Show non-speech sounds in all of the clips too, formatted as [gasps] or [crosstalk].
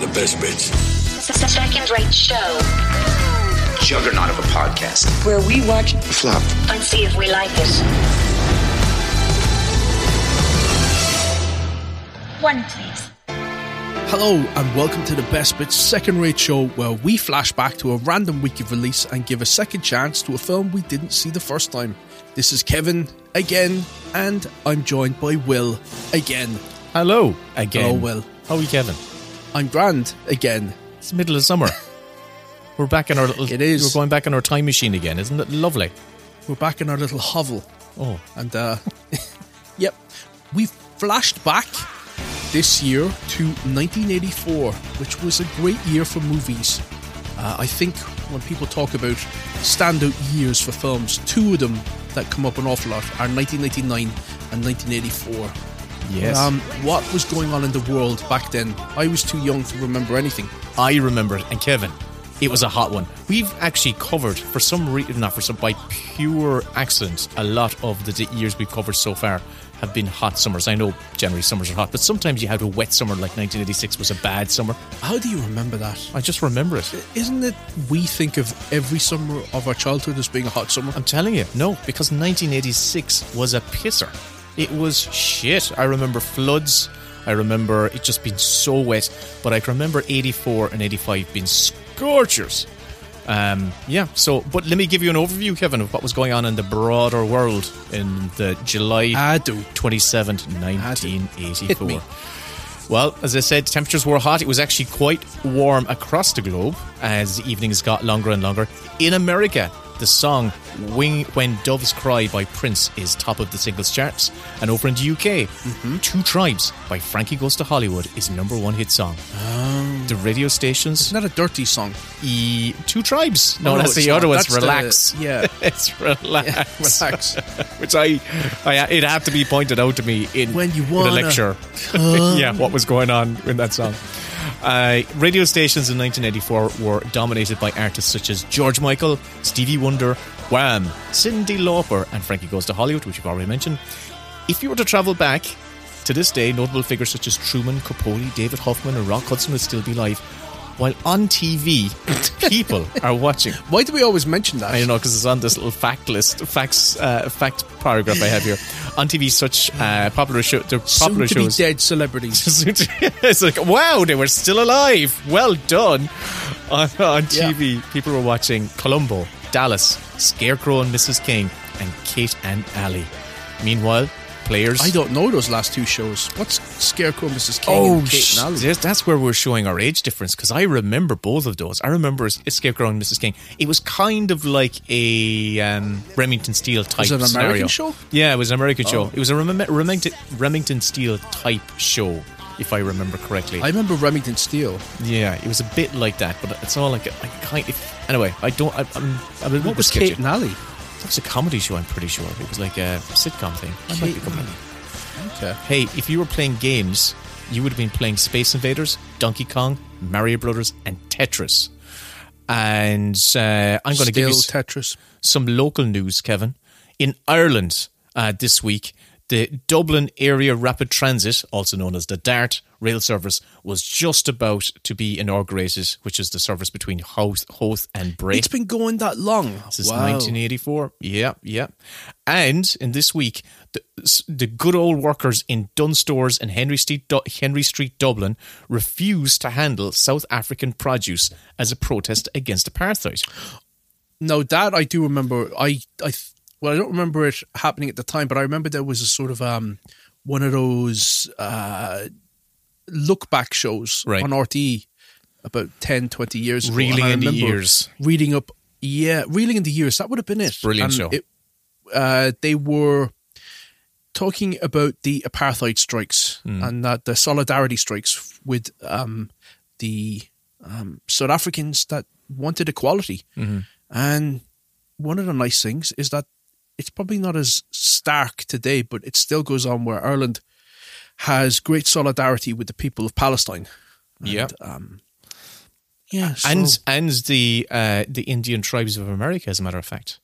The best bits. Second rate show Juggernaut of a podcast. where we watch Flop. and see if we like it. One, please. Hello and welcome to the Best Bits second rate show where we flash back to a random week of release and give a second chance to a film we didn't see the first time. This is Kevin again, and I'm joined by Will again. Hello again. Hello, Will. How are you, Kevin? I'm grand again. It's the middle of summer. [laughs] we're back in our little. It is. We're going back in our time machine again, isn't it lovely? We're back in our little hovel, Oh, and uh, [laughs] yep, we've flashed back this year to 1984, which was a great year for movies. Uh, I think when people talk about standout years for films, two of them that come up an awful lot are 1999 and 1984. Yes. Um, what was going on in the world back then? I was too young to remember anything. I remember it, and Kevin, it was a hot one. We've actually covered, for some reason, not for some, by pure accident, a lot of the years we've covered so far have been hot summers. I know generally summers are hot, but sometimes you have a wet summer, like 1986 was a bad summer. How do you remember that? I just remember it. Isn't it we think of every summer of our childhood as being a hot summer? I'm telling you, no, because 1986 was a pisser. It was shit. I remember floods. I remember it just being so wet. But I can remember 84 and 85 being scorchers. Um, yeah, so, but let me give you an overview, Kevin, of what was going on in the broader world in the July 27th, I do. Hit 1984. Well, as I said, temperatures were hot. It was actually quite warm across the globe as the evenings got longer and longer. In America, the song Wing When Doves Cry by Prince is top of the singles charts. And over in the UK, Mm-hmm. Two Tribes by Frankie Goes to Hollywood is number one hit song. Oh. The radio stations, It's not a dirty song. e- Two Tribes. No, Oh, that's the other one. It's the- Relax. yeah. [laughs] it's Relax. Relax. [laughs] Which I, I, it had to be pointed out to me in, When you in a lecture. [laughs] yeah, what was going on in that song. Uh, radio stations in 1984 were dominated by artists such as George Michael, Stevie Wonder, Wham, Cyndi Lauper, and Frankie Goes to Hollywood, which you've already mentioned. If you were to travel back to this day, notable figures such as Truman Capote, David Hoffman, and Rock Hudson would still be live. While on TV, people [laughs] are watching. Why do we always mention that? I don't know because it's on this little fact list, facts, uh, fact paragraph I have here. On TV, such uh, popular show, they're Soon popular to be dead celebrities. [laughs] it's like, wow, they were still alive. Well done. On, on Yeah. TV, people were watching Columbo, Dallas, Scarecrow and Mrs. King, and Kate and Allie. Meanwhile, players. I don't know those last two shows. What's Scarecrow, Mrs. King, Oh, and Kate sh- that's where we're showing our age difference because I remember both of those. I remember Scarecrow and Mrs. King. It was kind of like a um, Remington Steele type Was it an scenario. American show? Yeah, it was an American Oh. show. It was a Rem- Remington, Remington Steele type show, if I remember correctly. I remember Remington Steele. yeah, it was a bit like that, but it's all like a, kind of. Anyway, I don't. I, I'm, I'm a What bit was. Kate Allie? That was a comedy show. I'm pretty sure it was like a sitcom thing. I might be Okay. Hey, if you were playing games, you would have been playing Space Invaders, Donkey Kong, Mario Brothers, and Tetris. And uh, I'm going to give you s- Tetris. some local news, Kevin. In Ireland uh, this week, the Dublin Area Rapid Transit, also known as the DART rail service, was just about to be inaugurated, which is the service between Howth, Howth and Bray. It's been going that long. Is wow. 1984. Yeah, yeah. And in this week, the, the good old workers in Dunnes Stores and Henry Street, Henry Street, Dublin, refused to handle South African produce as a protest against apartheid. No, that I do remember. I, I, well, I don't remember it happening at the time, but I remember there was a sort of um, one of those uh, look back shows Right. on RTE about 10, 20 years ago. Reeling in the years. Reading up, yeah, reeling in the years. That would have been it. Brilliant And show. It, uh, they were talking about the apartheid strikes Hmm. and that the solidarity strikes with um, the um, South Africans that wanted equality. Mm-hmm. And one of the nice things is that it's probably not as stark today, but it still goes on where Ireland has great solidarity with the people of Palestine. And, Yeah. Um, yeah. so- and and the uh, the Indian tribes of America, as a matter of fact.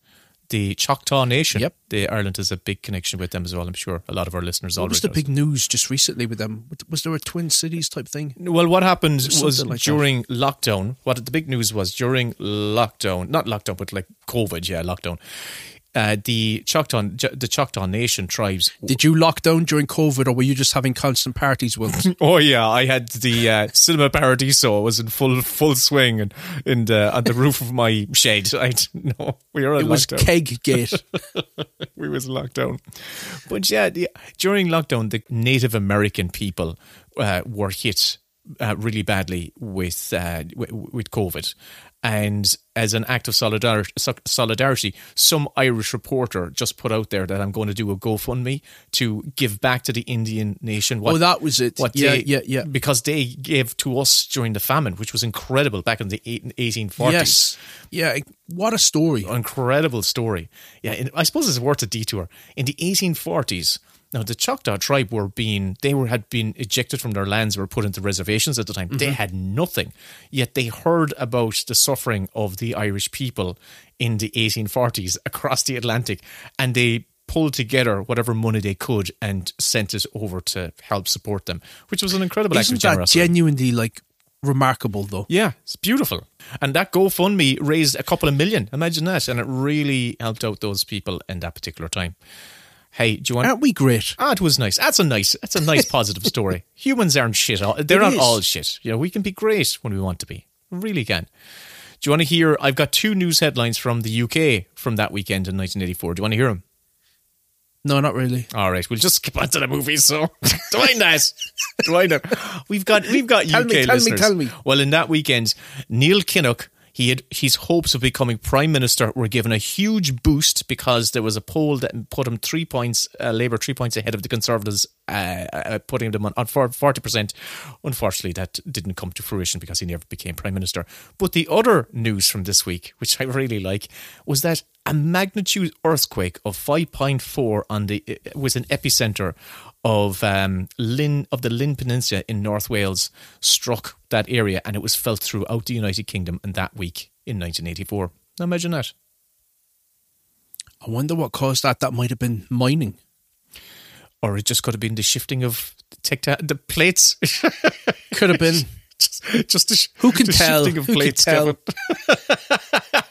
the Choctaw Nation. Yep. The Ireland has a big connection with them as well. I'm sure a lot of our listeners What already was the knows. big news just recently with them? Was there a Twin Cities type thing? Well, what happened Something was like that. during lockdown. What the big news was during lockdown, not lockdown, but like COVID, yeah, lockdown. Uh, the Choctaw, the Choctaw Nation tribes. Did you lock down during COVID, or were you just having constant parties with? [laughs] Oh yeah, I had the uh, cinema paradiso was in full full swing and in the, on the roof of my shed. [laughs] I no, we were It was lockdown. keg gate. [laughs] we was locked down. But yeah, during lockdown, the Native American people uh, were hit uh, really badly with uh, w- with COVID. And as an act of solidarity, solidarity, some Irish reporter just put out there that I'm going to do a GoFundMe to give back to the Indian nation. oh, that was it. what yeah, they, yeah, yeah. Because they gave to us during the famine, which was incredible back in the 1840s Yes. Yeah. What a story. incredible story. Yeah, I suppose it's worth a detour. In the 1840s, now the Choctaw tribe were being they were had been ejected from their lands, were put into reservations at the time. They mm-hmm. had nothing, yet they heard about the suffering of the Irish people in the 1840s across the Atlantic, and they pulled together whatever money they could and sent it over to help support them, which was an incredible act of Isn't that generosity. genuinely like remarkable though? Yeah, it's beautiful. And that GoFundMe raised a couple of million. Imagine that. And it really helped out those people in that particular time. Hey, do you want Aren't we great? Ah, it was nice. That's a nice that's a nice [laughs] positive story. Humans aren't shit. all- They're It not is. all shit. You know, we can be great when we want to be. We really can. Do you want to hear I've got two news headlines from the UK from that weekend in 1984. Do you want to hear them? No, not really. All right, we'll just skip on to the movies. So, [laughs] do I not? Do I not? We've got we've got Tell UK me, tell me, tell me. Well, in that weekend, Neil Kinnock. He had his hopes of becoming prime minister were given a huge boost because there was a poll that put him three points, uh, Labour three points ahead of the Conservatives, uh, uh, putting them on forty percent. Unfortunately, that didn't come to fruition because he never became prime minister. But the other news from this week, which I really like, was that a magnitude earthquake of 5.4 on the was an epicenter of um, Llŷn of the Llŷn Peninsula in North Wales struck that area, and it was felt throughout the United Kingdom in that week in 1984. Now imagine that. I wonder what caused that. That might have been mining. Or it just could have been the shifting of tecta- the plates. [laughs] Could have been. Just, [laughs] just the, Who can tell? Who can tell? [laughs]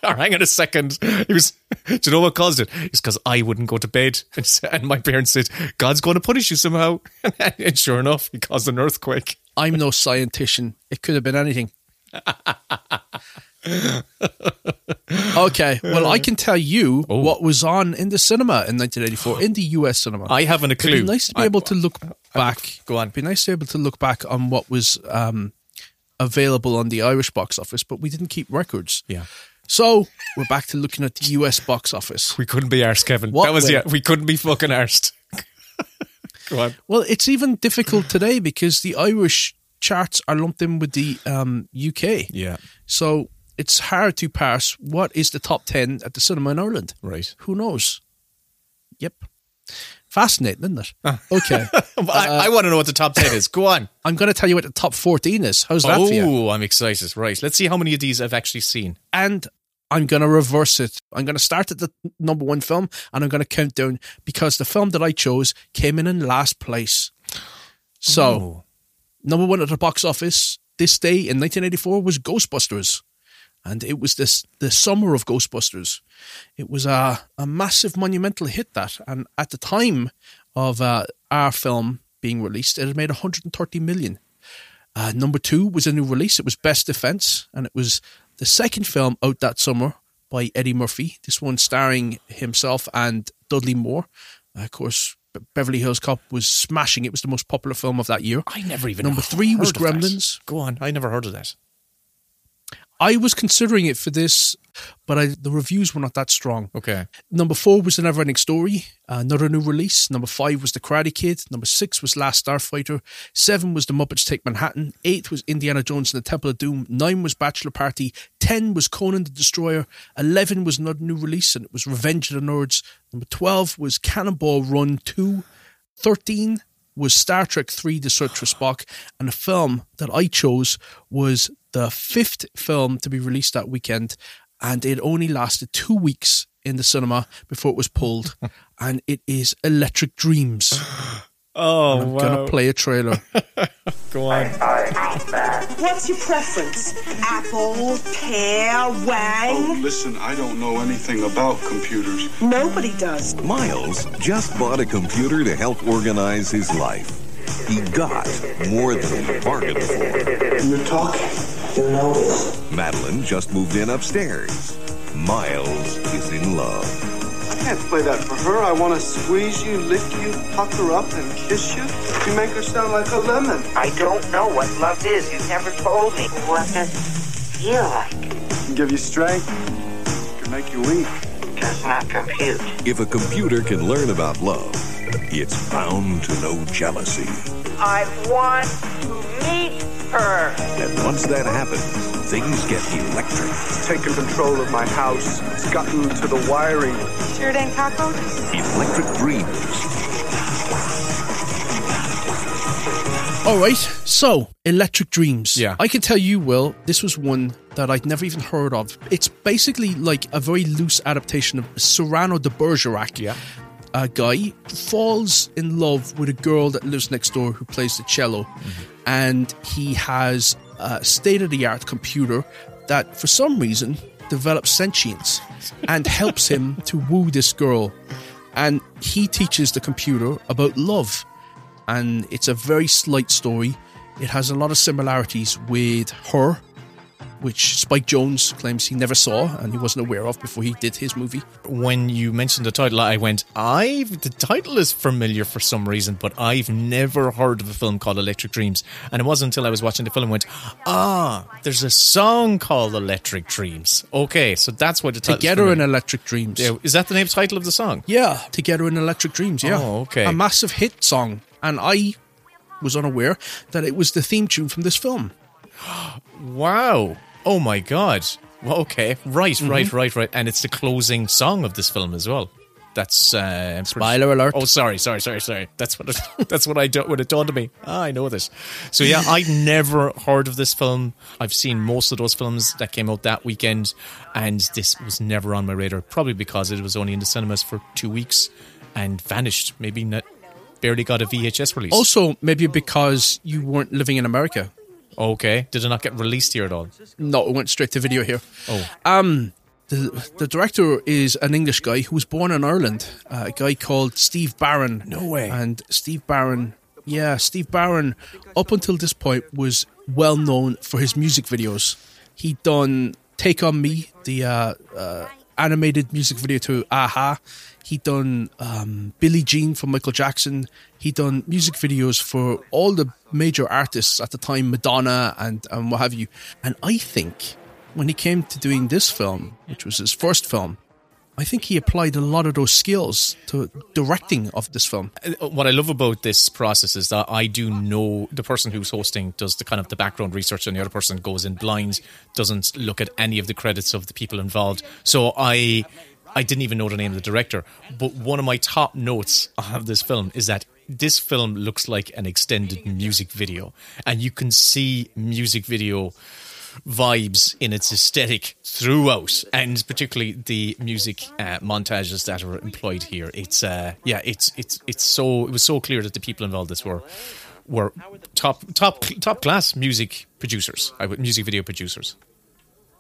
Or hang on a second. It was. Do you know what caused it? It's because I wouldn't go to bed, [laughs] and, and my parents said, "God's going to punish you somehow." and sure enough, he caused an earthquake. I'm no scientician. It could have been anything. okay, well, I can tell you Oh. what was on in the cinema in 1984 in the US cinema. I haven't a clue. It'd be nice to be I- able to look back. Go on. It'd be nice to be able to look back on what was um, available on the Irish box office, but we didn't keep records. Yeah. So we're back to looking at the US box office. We couldn't be arsed, Kevin. What that was yeah. We couldn't be fucking arsed. [laughs] Go on. Well, it's even difficult today because the Irish charts are lumped in with the um, UK. Yeah. So it's hard to parse what is the top 10 at the cinema in Ireland. Right. Who knows? Yep. Fascinating, isn't it? Ah. Okay. [laughs] I, I want to know what the top ten is. Go on. I'm going to tell you what the top 14 is. How's that? Oh, I'm excited. Right. Let's see how many of these I've actually seen. And I'm going to reverse it. I'm going to start at the number one film and I'm going to count down because the film that I chose came in in last place. So, Oh. number one at the box office this day in 1984 was Ghostbusters. And it was this the summer of Ghostbusters. It was a, a massive monumental hit that. And at the time of uh, our film being released, it had made 130 million. Uh, number two was a new release. It was Best Defense, and it was the second film out that summer by Eddie Murphy. This one starring himself and Dudley Moore. Uh, of course, Beverly Hills Cop was smashing. It was the most popular film of that year. I never even Number three was of that. Gremlins. Go on. I never heard of that. I was considering it for this, but I, the reviews were not that strong. Okay. Number four was The Neverending Story, another new release. Number five was The Karate Kid. Number six was Last Starfighter. Seven was The Muppets Take Manhattan. Eight was Indiana Jones and the Temple of Doom. Nine was Bachelor Party. Ten was Conan the Destroyer. Eleven was another new release, and it was Revenge of the Nerds. Number twelve was Cannonball Run Two. Thirteen was Star Trek 3 The Search for Spock, and the film that I chose was the fifth film to be released that weekend, and it only lasted two weeks in the cinema before it was pulled, [laughs] and it is Electric Dreams. [laughs] Oh, I'm gonna play a trailer. [laughs] Go on. What's your preference? Apple, pear, wang? Oh, listen, I don't know anything about computers. Nobody does. Miles just bought a computer to help organize his life. He got more than he bargained for. You're talking. You notice. Madeline just moved in upstairs. Miles is in love. I can't play that for her. I want to squeeze you, lick you, tuck her up, and kiss you. You make her sound like a lemon. I don't know what love is. You never told me. What does it feel like? Can give you strength. Can make you weak. Does not compute. If a computer can learn about love, it's bound to know jealousy. I want to meet her. And once that happens, things get electric. Taking control of my house. It's gotten to the wiring. Sure it ain't? Electric dreams. All right, so Electric Dreams. Yeah. I can tell you, Will, this was one that I'd never even heard of. It's basically like a very loose adaptation of Cyrano de Bergerac. Yeah. A guy falls in love with a girl that lives next door who plays the cello, mm-hmm. and he has a state of the art computer that, for some reason, develops sentience and helps him [laughs] to woo this girl. And he teaches the computer about love and it's a very slight story. It has a lot of similarities with Her, which Spike Jonze claims he never saw and he wasn't aware of before he did his movie. When you mentioned the title, I went, I've the title is familiar for some reason, but I've never heard of a film called Electric Dreams. And it wasn't until I was watching the film I went, Ah, there's a song called Electric Dreams. Okay, so that's what the title Together in Electric Dreams. Yeah, Is that the name title of the song? Yeah, Together in Electric Dreams, yeah. Oh, okay. A massive hit song. And I was unaware that it was the theme tune from this film. [gasps] Wow. Oh my god. Well, okay. Right, Mm-hmm. right, right, right. And it's the closing song of this film as well. That's uh, I'm pretty- Spoiler alert. Oh, sorry, sorry, sorry, sorry. That's what it, [laughs] that's what I do, what it dawned on me. Ah, I know this. So yeah, [laughs] I've never heard of this film. I've seen most of those films that came out that weekend, and this was never on my radar. Probably because it was only in the cinemas for two weeks and vanished. Maybe not, barely got a VHS release. Also, maybe because you weren't living in America. Okay. Did it not get released here at all? No, it went straight to video here. Oh. Um, the the director is an English guy who was born in Ireland. Uh, a guy called Steve Barron. No way. And Steve Barron, yeah, Steve Barron, up until this point was well known for his music videos. He'd done "Take on Me," the uh, uh, animated music video to a-ha. He'd done um, Billie Jean from Michael Jackson. He'd done music videos for all the major artists at the time, Madonna and, and what have you. And I think when he came to doing this film, which was his first film, I think he applied a lot of those skills to directing of this film. Uh, what I love about this process is that I do know the person who's hosting does the kind of the background research, and the other person goes in blind, doesn't look at any of the credits of the people involved. So I, I didn't even know the name of the director. But one of my top notes of this film is that this film looks like an extended music video, and you can see music video vibes in its aesthetic throughout, and particularly the music uh, montages that are employed here. It's uh, yeah, it's it's it's so it was so clear that the people involved in this were were top top top class music producers, would music video producers.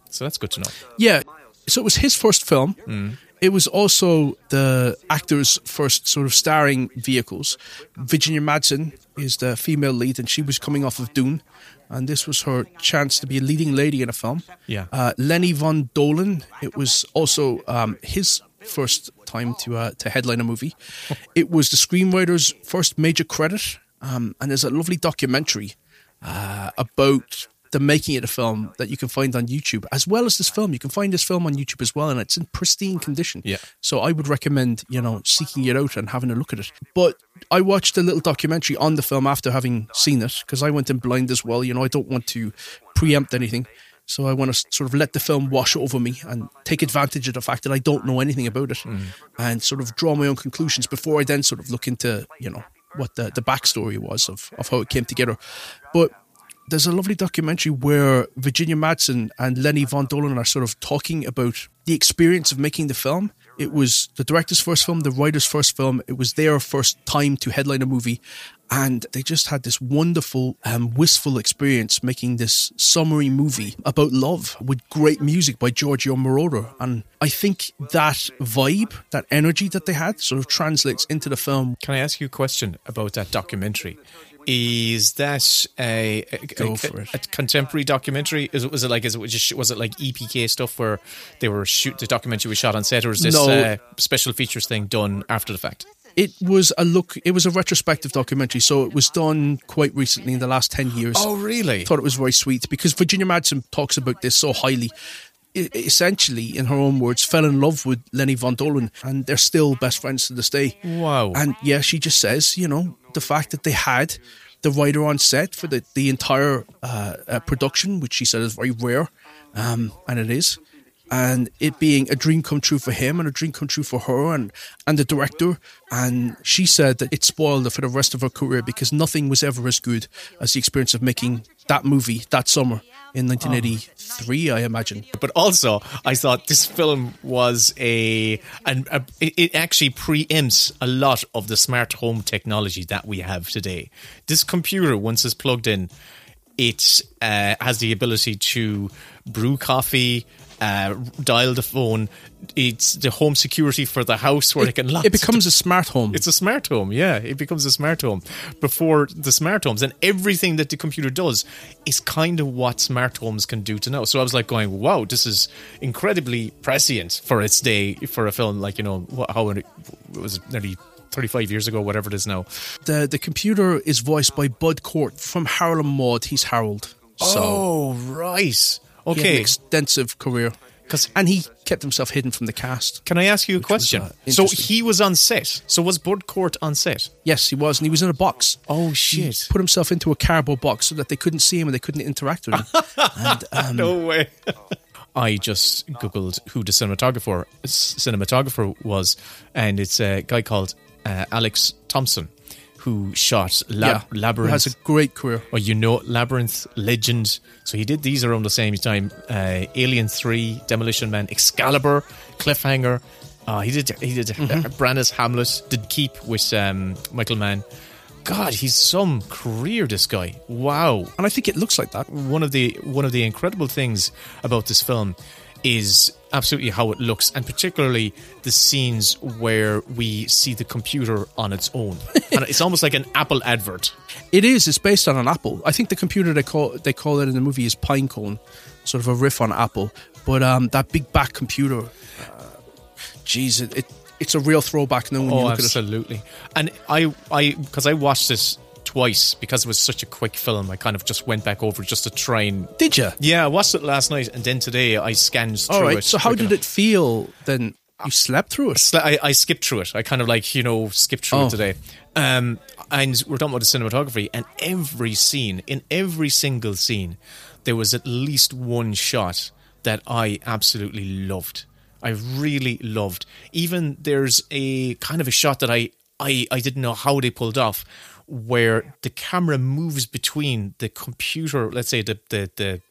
So that's good to know. Yeah, so it was his first film. Mm. It was also the actor's first sort of starring vehicles. Virginia Madsen is the female lead, and she was coming off of Dune, and this was her chance to be a leading lady in a film. Yeah. Uh, Lenny Von Dohlen. It was also um, his first time to uh, to headline a movie. [laughs] It was the screenwriter's first major credit, um, and there's a lovely documentary uh, about the making of the film that you can find on YouTube, as well as this film. You can find this film on YouTube as well, and it's in pristine condition. Yeah. So I would recommend, you know, seeking it out and having a look at it. But I watched a little documentary on the film after having seen it because I went in blind as well. You know, I don't want to preempt anything. So I want to sort of let the film wash over me and take advantage of the fact that I don't know anything about it mm. and sort of draw my own conclusions before I then sort of look into, you know, what the, the backstory was of, of how it came together. But there's a lovely documentary where Virginia Madsen and Lenny Von Dohlen are sort of talking about the experience of making the film It was the director's first film, the writer's first film. It was their first time to headline a movie. And they just had this wonderful, um, wistful experience making this summary movie about love with great music by Giorgio Moroder. And I think that vibe, that energy that they had, sort of translates into the film. Can I ask you a question about that documentary? Is that a, a, Go a- for it. a contemporary documentary? Is it was it like is it just was it like EPK stuff where they were shoot the documentary was shot on set, or is this No. special features thing done after the fact? It was a look, it was a retrospective documentary, so it was done quite recently in the last 10 years. Oh, really? thought it was very sweet because Virginia Madsen talks about this so highly. I- essentially, in her own words, fell in love with Lenny Von Dohlen, and they're still best friends to this day. Wow. And yeah, she just says, you know, the fact that they had the writer on set for the the entire uh, uh, production, which she said is very rare, um, and it is. And it being a dream come true for him and a dream come true for her and, and the director. And she said that it spoiled her for the rest of her career because nothing was ever as good as the experience of making that movie that summer in 1983, I imagine. But also, I thought this film was a, and it actually preempts a lot of the smart home technology that we have today. This computer, once it's plugged in, it uh, has the ability to brew coffee, uh, dial the phone. It's the home security for the house where it, can lock. It becomes a smart home. It's a smart home, yeah. It becomes a smart home before the smart homes, and everything that the computer does is kind of what smart homes can do to now. So I was like going, "Wow, this is incredibly prescient for its day for a film like you know what, how it was nearly." 35 years ago, whatever it is now. the the computer is voiced by Bud Cort from Harold and Maude. He's Harold. So oh, right. He had an Okay. extensive career. 'Cause- and he kept himself hidden from the cast. Can I ask you a was, question? uh, so interesting. he was on set. So was Bud Cort on set? Yes, he was, and he was in a box. Oh, shit! He shit. put himself into a cardboard box so that they couldn't see him and they couldn't interact with him. [laughs] and um, No way. I just googled who the cinematographer cinematographer was, and it's a guy called uh, Alex Thomson who shot Lab- yeah, Labyrinth. has a great career. or you know Labyrinth, Legend. So he did these around the same time. Uh, Alien Three, Demolition Man, Excalibur, Cliffhanger. Uh, he did he did Mm-hmm. uh, Branagh Hamlet. Did Keep with um, Michael Mann. God, he's some career. This guy. Wow And I think it looks like that. one of the one of the incredible things about this film is absolutely how it looks and particularly the scenes where we see the computer on its own [laughs] and it's almost like an apple advert It is. It's based on an apple. I think the computer they call they call it in the movie is Pinecone, sort of a riff on Apple. But um, that big back computer, uh, geez, it, it it's a real throwback now when you oh look at it. absolutely and i i because i watched this twice because it was such a quick film i kind of just went back over just to try and Did you? yeah i watched it last night and then today i scanned through All right. it So how did enough. it feel then? You slept through it. I, I skipped through it. I kind of like, you know, skipped through Oh. it today. Um, and we're talking about the cinematography, and every scene, in every single scene, there was at least one shot that I absolutely loved. I really loved. Even there's a kind of a shot that I, I, I didn't know how they pulled off, where the camera moves between the computer, let's say the, the, the,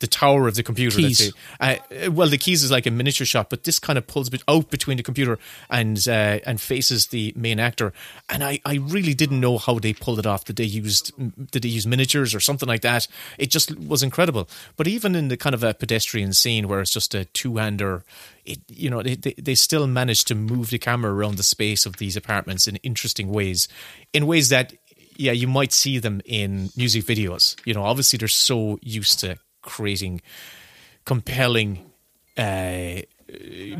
the tower of the computer. Keys. Uh, well, the keys is like a miniature shot, but this kind of pulls out between the computer and uh, and faces the main actor. And I, I really didn't know how they pulled it off. Did they used did they use miniatures or something like that? It just was incredible. But even in the kind of a pedestrian scene where it's just a two hander, it you know they, they they still managed to move the camera around the space of these apartments in interesting ways, in ways that yeah you might see them in music videos. You know, obviously they're so used to creating compelling uh,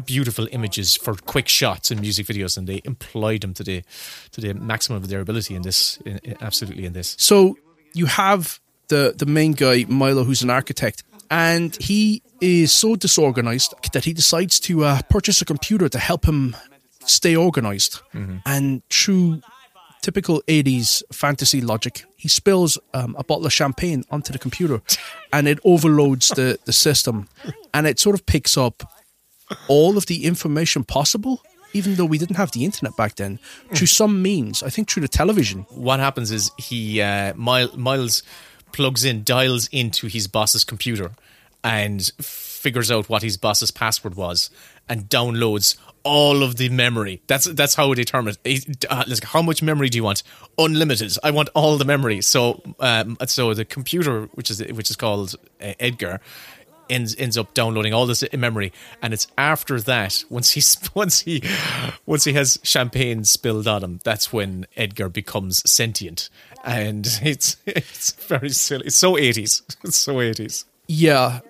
beautiful images for quick shots in music videos and they employed them to the to the maximum of their ability in this in, in- absolutely in this So you have the the main guy Milo, who's an architect, and he is so disorganized that he decides to uh, purchase a computer to help him stay organized. And through typical 80s fantasy logic, he spills um, a bottle of champagne onto the computer, [laughs] and it overloads the the system, and it sort of picks up all of the information possible. Even though we didn't have the internet back then, through some means, I think through the television, what happens is he uh, miles plugs in dials into his boss's computer and figures out what his boss's password was and downloads all of the memory. That's that's how they determine it. Uh, how much memory do you want? Unlimited. I want all the memory. So um, so the computer, which is which is called uh, Edgar. Ends, ends up downloading all this memory, and it's after that once he [laughs] once he once he has champagne spilled on him, that's when Edgar becomes sentient, and [laughs] it's it's very silly. It's so eighties. [laughs] It's so eighties. Yeah,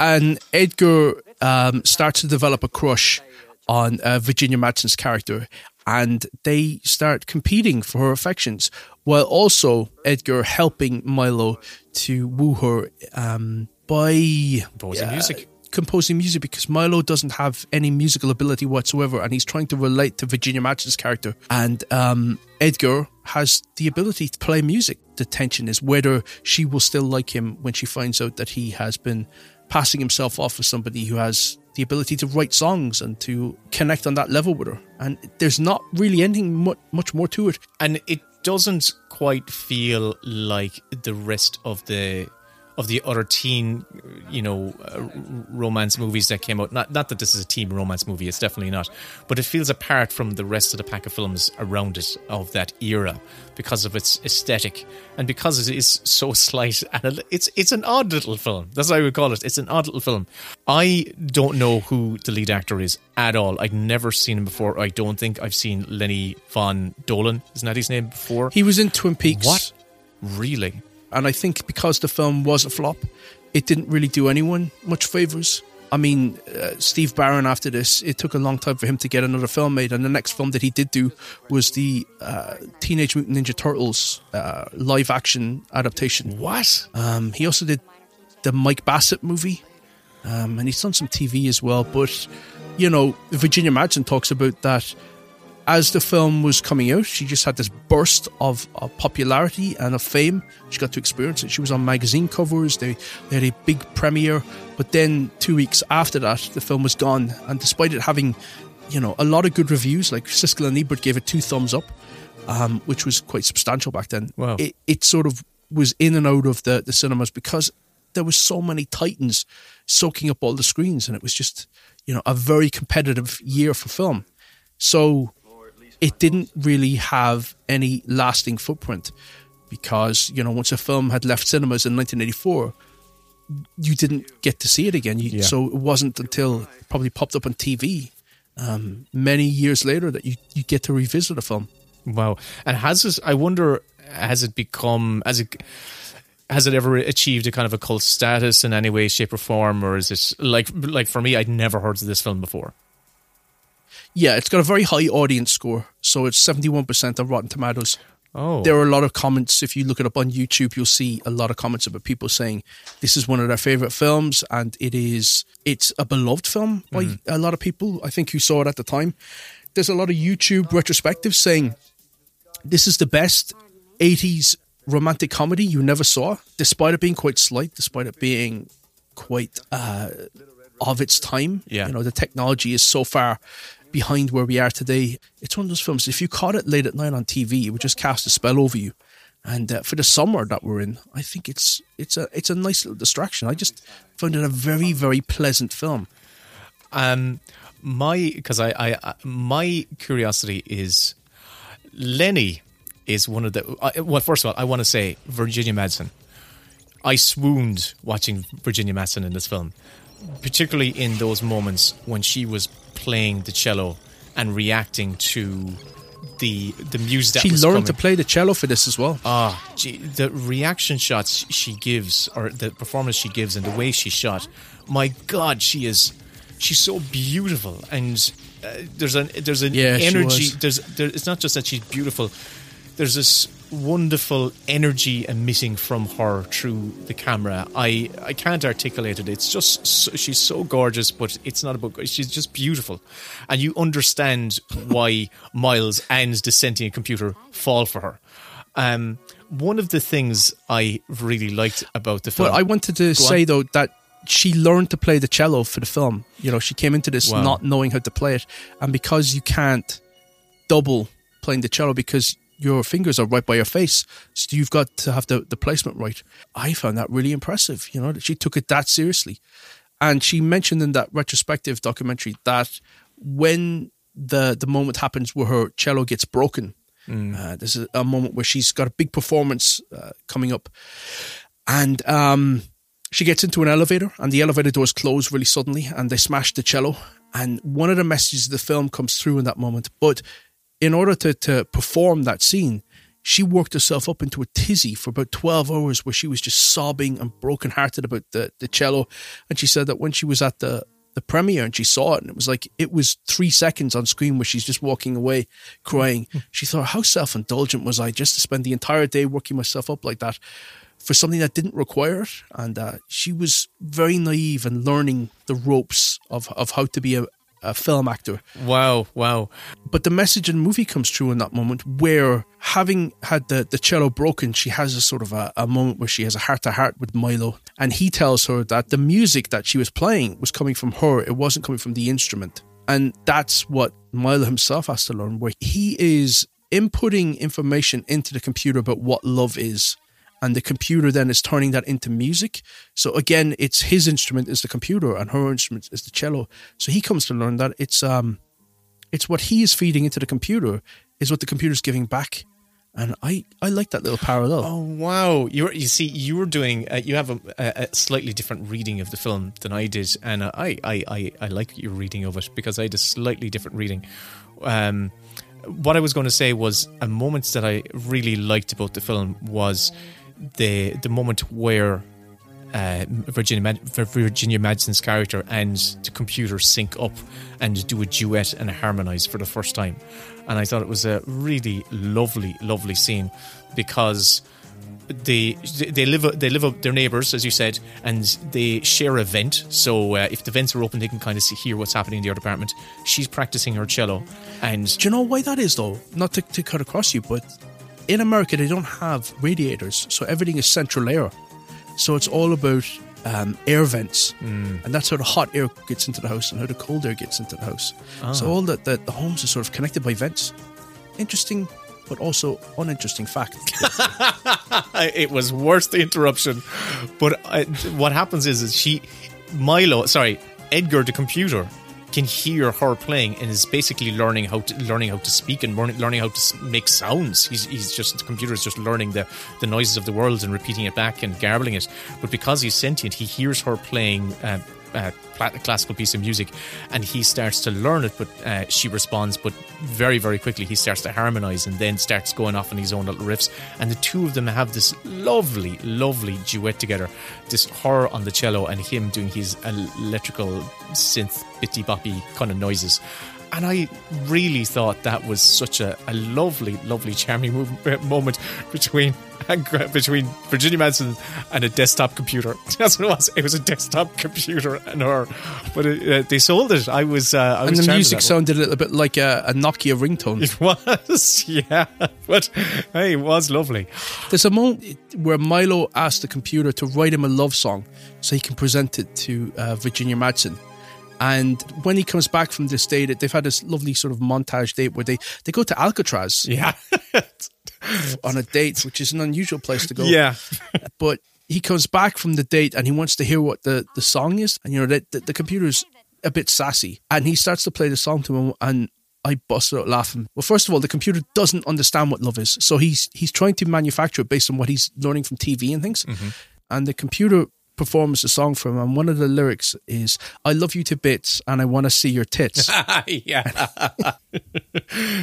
and Edgar um, starts to develop a crush on uh, Virginia Madsen's character, and they start competing for her affections, while also Edgar helping Milo to woo her um, by Composing music. Composing music because Milo doesn't have any musical ability whatsoever, and he's trying to relate to Virginia Madsen's character, and um, Edgar has the ability to play music. The tension is whether she will still like him when she finds out that he has been passing himself off as somebody who has the ability to write songs and to connect on that level with her. And there's not really anything much, much more to it. and it doesn't quite feel like the rest of the of the other teen, you know, uh, romance movies that came out. Not not that this is a teen romance movie; it's definitely not. But it feels apart from the rest of the pack of films around it of that era because of its aesthetic and because it is so [laughs] slight. And it's it's an odd little film. That's what I would call it. It's an odd little film. I don't know who the lead actor is at all. I've never seen him before. I don't think I've seen Lenny Von Dohlen. Isn't that his name before? He was in Twin Peaks. What? Really? And I think because the film was a flop, it didn't really do anyone much favors. I mean, uh, Steve Barron, after this, it took a long time for him to get another film made. And the next film that he did do was the uh, Teenage Mutant Ninja Turtles uh, live action adaptation. What? Um, he also did the Mike Bassett movie, um, and he's done some TV as well. But you know, Virginia Madsen talks about that as the film was coming out, she just had this burst of, of popularity and of fame. She got to experience it. She was on magazine covers. They, they had a big premiere, but then two weeks after that, the film was gone. And despite it having, you know, a lot of good reviews, like Siskel and Ebert gave it two thumbs up, um, which was quite substantial back then. Wow. It, it sort of was in and out of the, the cinemas because there was so many titans soaking up all the screens, and it was just, you know, a very competitive year for film. So it didn't really have any lasting footprint because you know once a film had left cinemas in 1984 you didn't get to see it again you, Yeah. so it wasn't until it probably popped up on tv um, many years later that you, you get to revisit a film Wow. And has this, I wonder, has it become, as it, has it ever achieved a kind of a cult status in any way, shape, or form, or is it like, like for me, I'd never heard of this film before. Yeah it's got a very high audience score so it's 71% on rotten tomatoes. Oh, there are a lot of comments. If you look it up on youtube you'll see a lot of comments about people saying this is one of their favorite films and it is it's a beloved film by a lot of people i think who saw it at the time. There's a lot of youtube retrospectives saying this is the best 80s romantic comedy you never saw despite it being quite slight despite it being quite uh, of its time. Yeah. you know the technology is so far behind where we are today it's one of those films if you caught it late at night on tv it would just cast a spell over you and uh, for the summer that we're in i think it's it's a it's a nice little distraction i just found it a very very pleasant film Um, my because I, I, my curiosity is Lenny is one of the well. First of all, I want to say Virginia Madsen. I swooned watching Virginia Madsen in this film, particularly in those moments when she was playing the cello and reacting to the the music that she learned to play the cello for this as well Ah, the reaction shots she gives, or the performance she gives, and the way she shot. My God, she is, she's so beautiful, and uh, there's an there's an Yeah, energy. There's there, it's not just that she's beautiful. There's this wonderful energy emitting from her through the camera. I I can't articulate it. It's just so, she's so gorgeous, but it's not about. She's just beautiful, and you understand why [laughs] Miles and the sentient computer fall for her. Um, one of the things I really liked about the film. But I wanted to Go say on. though that she learned to play the cello for the film. You know, she came into this Wow. not knowing how to play it, and because you can't double playing the cello because your fingers are right by your face, so you've got to have the, the placement right. I found that really impressive, you know, that she took it that seriously. And she mentioned in that retrospective documentary that when the the moment happens where her cello gets broken, uh, this is a moment where she's got a big performance uh, coming up, and um, she gets into an elevator, and the elevator doors close really suddenly, and they smash the cello. And one of the messages of the film comes through in that moment. But in order to to perform that scene, she worked herself up into a tizzy for about 12 hours where she was just sobbing and brokenhearted about the, the cello. And she said that when she was at the, the premiere and she saw it, and it was like, it was three seconds on screen where she's just walking away crying. She thought, how self indulgent was I just to spend the entire day working myself up like that for something that didn't require it? And uh, she was very naive and learning the ropes of, of how to be a, a film actor. Wow, wow. But the message in the movie comes true in that moment where, having had the, the cello broken, she has a sort of a, a moment where she has a heart to heart with Milo. And he tells her that the music that she was playing was coming from her, it wasn't coming from the instrument. And that's what Milo himself has to learn, where he is inputting information into the computer about what love is. And the computer then is turning that into music. So again, it's his instrument is the computer and her instrument is the cello. So he comes to learn that it's um it's what he is feeding into the computer is what the computer's giving back. And I, I like that little parallel. Oh wow! You you see, you were doing. Uh, you have a, a slightly different reading of the film than I did, and I, I, I, I like your reading of it because I had a slightly different reading. Um, what I was going to say was a moment that I really liked about the film was the the moment where uh, Virginia Mad- Virginia Madsen's character and the computer sync up and do a duet and harmonize for the first time, and I thought it was a really lovely, lovely scene because they they live they live up their neighbors as you said and they share a vent. So uh, if the vents are open they can kind of see, hear what's happening in the other apartment. She's practicing her cello and Do you know why that is, though? Not to, to cut across you, but in America, they don't have radiators. So everything is central air. So it's all about um, air vents. Hmm. And that's how the hot air gets into the house and how the cold air gets into the house. Ah. So all the, the, the homes are sort of connected by vents. Interesting, but also uninteresting fact. [laughs] it was worth the interruption. But uh, what happens is, is she, Milo, sorry, Edgar, the computer, can hear her playing and is basically learning how to learning how to speak and learning, how to make sounds. He's, he's just the computer is just learning the the noises of the world and repeating it back and garbling it. But because he's sentient, he hears her playing. Uh, uh, classical piece of music, and he starts to learn it. But uh, she responds, but very, very quickly he starts to harmonize, and then starts going off on his own little riffs. And the two of them have this lovely, lovely duet together. This her on the cello and him doing his electrical synth bitty boppy kind of noises. And I really thought that was such a, a lovely, lovely, charming move, moment between [laughs] between Virginia Madsen and a desktop computer. [laughs] That's what it was. It was a desktop computer and her, but it, uh, they sold it. I was, uh, I and was the music sounded a little bit like a, a Nokia ringtone. It [laughs] was, yeah. But hey, it was lovely. There's a moment where Milo asked the computer to write him a love song so he can present it to uh, Virginia Madsen. And when he comes back from this date, they've had this lovely sort of montage date where they, they go to Alcatraz Yeah, [laughs] on a date, which is an unusual place to go. yeah. [laughs] But he comes back from the date and he wants to hear what the, the song is. And, you know, the, the, the computer's a bit sassy. And he starts to play the song to him and I busted out laughing. Well, first of all, the computer doesn't understand what love is. So he's he's trying to manufacture it based on what he's learning from TV and things. Mm-hmm. And the computer performs a song for him. And one of the lyrics is, I love you to bits and I want to see your tits. [laughs] yeah.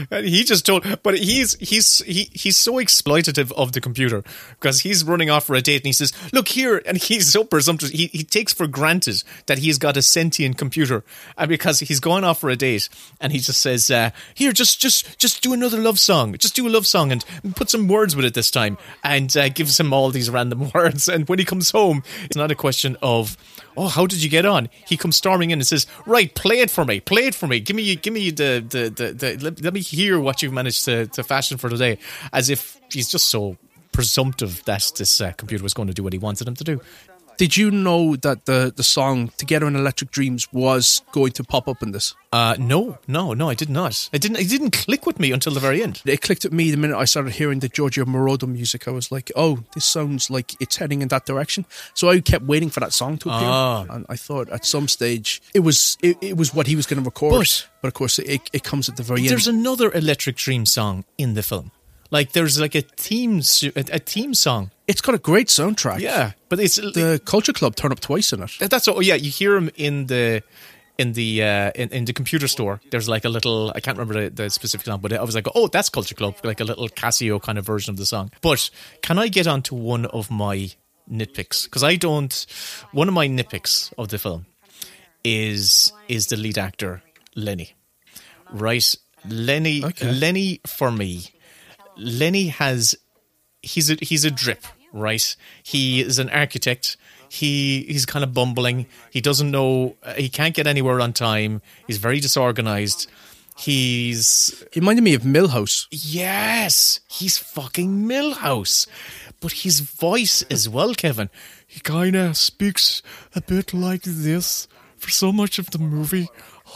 He just told, but he's he's he, he's so exploitative of the computer because he's running off for a date and he says, "Look here," and he's so presumptuous. He he takes for granted that he's got a sentient computer, and because he's going off for a date, and he just says, uh, "Here, just just just do another love song, just do a love song, and put some words with it this time," and uh, gives him all these random [laughs] words. And when he comes home, it's not a question of. Oh, how did you get on? He comes storming in and says, "Right, play it for me. Play it for me. Give me, give me the, the, the, the let, let me hear what you've managed to, to fashion for today." As if he's just so presumptive that this uh, computer was going to do what he wanted him to do. Did you know that the, the song Together in Electric Dreams was going to pop up in this? Uh, no, no, no, I did not. It didn't. It didn't click with me until the very end. It clicked at me the minute I started hearing the Giorgio Moroder music. I was like, oh, this sounds like it's heading in that direction. So I kept waiting for that song to appear. Ah. And I thought at some stage it was it, it was what he was going to record. But- but of course, it, it comes at the very There's end. There's another Electric Dream song in the film. Like there's like a theme a, a theme song. It's got a great soundtrack. Yeah, but it's The Culture Club turn up twice in it. that's oh yeah. You hear them in the in the uh, in, in the computer store. There's like a little I can't remember the, the specific song, but I was like, oh, that's Culture Club, like a little Casio kind of version of the song. But can I get on to one of my nitpicks? Because I don't. One of my nitpicks of the film is is the lead actor Lenny. Right, Lenny. Okay. Lenny for me. Lenny has he's a he's a drip, right? He is an architect. He he's kind of bumbling. He doesn't know. uh, He can't get anywhere on time. He's very disorganized. He's He reminded me of Milhouse. yes, he's fucking Milhouse, but his voice as well, Kevin. He kind of speaks a bit like this for so much of the movie.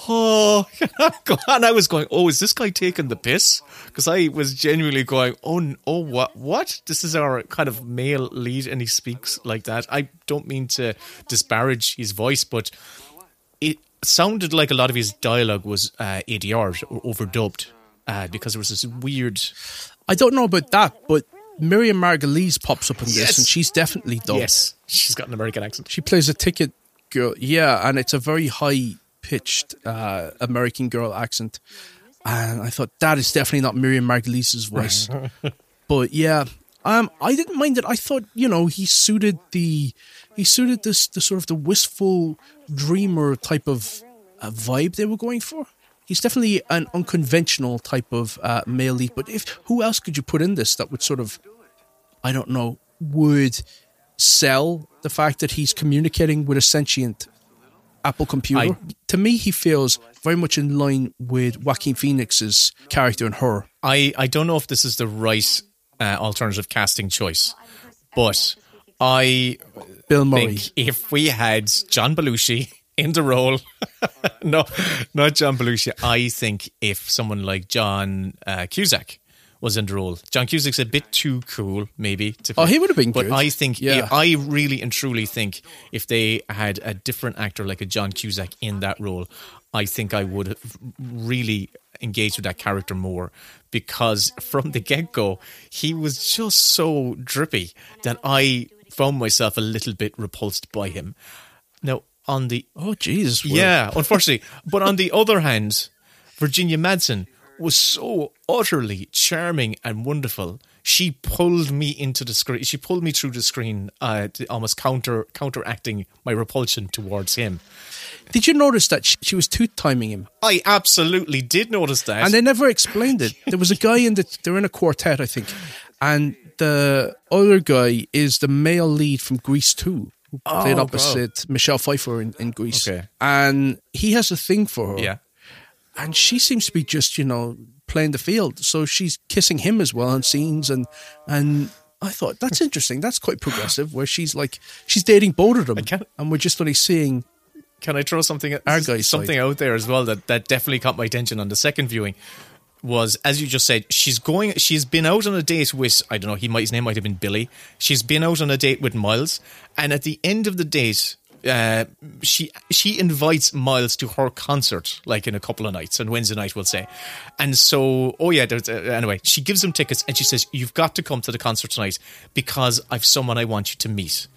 Oh, [laughs] and I was going, oh, is this guy taking the piss? Because I was genuinely going, oh, oh, what, what? This is our kind of male lead, and he speaks like that. I don't mean to disparage his voice, but it sounded like a lot of his dialogue was uh, ADR'd or overdubbed uh, because there was this weird. I don't know about that, but Miriam Margolyes pops up in this, Yes. and she's definitely dubbed. Yes, she's got an American accent. She plays a ticket girl. Yeah, and it's a very high pitched uh, American girl accent. And I thought that is definitely not Miriam Margolyes' voice. [laughs] but yeah, um, I didn't mind it. I thought you know he suited the he suited this the sort of the wistful dreamer type of uh, vibe they were going for. He's definitely an unconventional type of uh, male lead. But if who else could you put in this that would sort of I don't know, would sell the fact that he's communicating with a sentient Apple computer. I- to me, he feels very much in line with Joaquin Phoenix's character in Her. I, I don't know if this is the right uh, alternative casting choice, but I Bill Murray. think if we had John Belushi in the role, [laughs] no, not John Belushi, I think if someone like John uh, Cusack was in the role, John Cusack's a bit too cool, maybe. To Oh, he would have been But good. I think, Yeah. I really and truly think if they had a different actor like a John Cusack in that role, I think I would have really engaged with that character more because from the get go, he was just so drippy that I found myself a little bit repulsed by him. Now, on the Oh, Jesus. Yeah, unfortunately. but on the other hand, Virginia Madsen was so utterly charming and wonderful. She pulled me into the screen. She pulled me through the screen, uh, almost counter counteracting my repulsion towards him. Did you notice that she, was tooth timing him? I absolutely did notice that. And they never explained it. There was a guy in the, they're in a quartet, I think. And the other guy is the male lead from Grease 2. Who played Oh, opposite Michelle Pfeiffer in, in Grease. Okay. And he has a thing for her. yeah, and she seems to be just you know playing the field. So she's kissing him as well on scenes. And and i thought that's interesting. That's quite progressive where she's like she's dating both of them. And we're just only seeing Can I throw something Our guy's something side. out there as well that, that definitely caught my attention on the second viewing was as you just said she's going she's been out on a date with I don't know he might his name might have been Billy. She's been out on a date with Miles. And at the end of the date uh, she she invites Miles to her concert like in a couple of nights on Wednesday night we'll say and so oh yeah uh, anyway she gives him tickets and she says you've got to come to the concert tonight because I've someone I want you to meet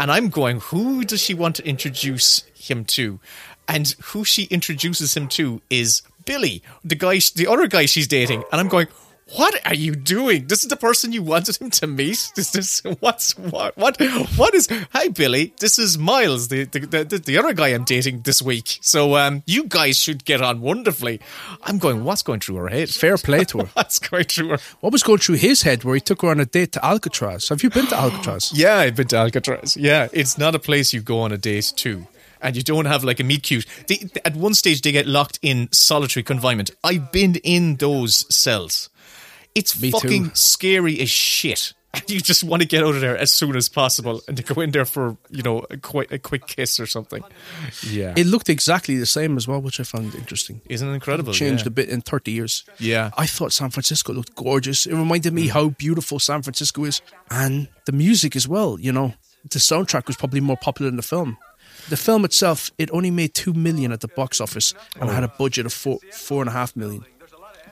and I'm going, who does she want to introduce him to? And who she introduces him to is Billy, the guy, the other guy she's dating. And I'm going, what are you doing? This is the person you wanted him to meet. This is what's what what what is? Hi Billy, this is Miles, the the, the the other guy I'm dating this week. So um, you guys should get on wonderfully. I'm going, what's going through her head? fair play to her [laughs] What's going through her? what was going through his head where he took her on a date to alcatraz have you been to alcatraz [gasps] Yeah, I've been to Alcatraz. Yeah, it's not a place you go on a date to. And you don't have like a meet cute. They, at one stage, they get locked in solitary confinement. I've been in those cells. It's Me too. fucking scary as shit. And [laughs] you just want to get out of there as soon as possible and to go in there for, you know, a quick, a quick kiss or something. Yeah. It looked exactly the same as well, which I found interesting. Isn't it incredible? Changed yeah. a bit in 30 years. Yeah. I thought San Francisco looked gorgeous. It reminded me how beautiful San Francisco is. And the music as well, you know. The soundtrack was probably more popular than the film. The film itself, it only made two million at the box office and oh. had a budget of four four and a half million.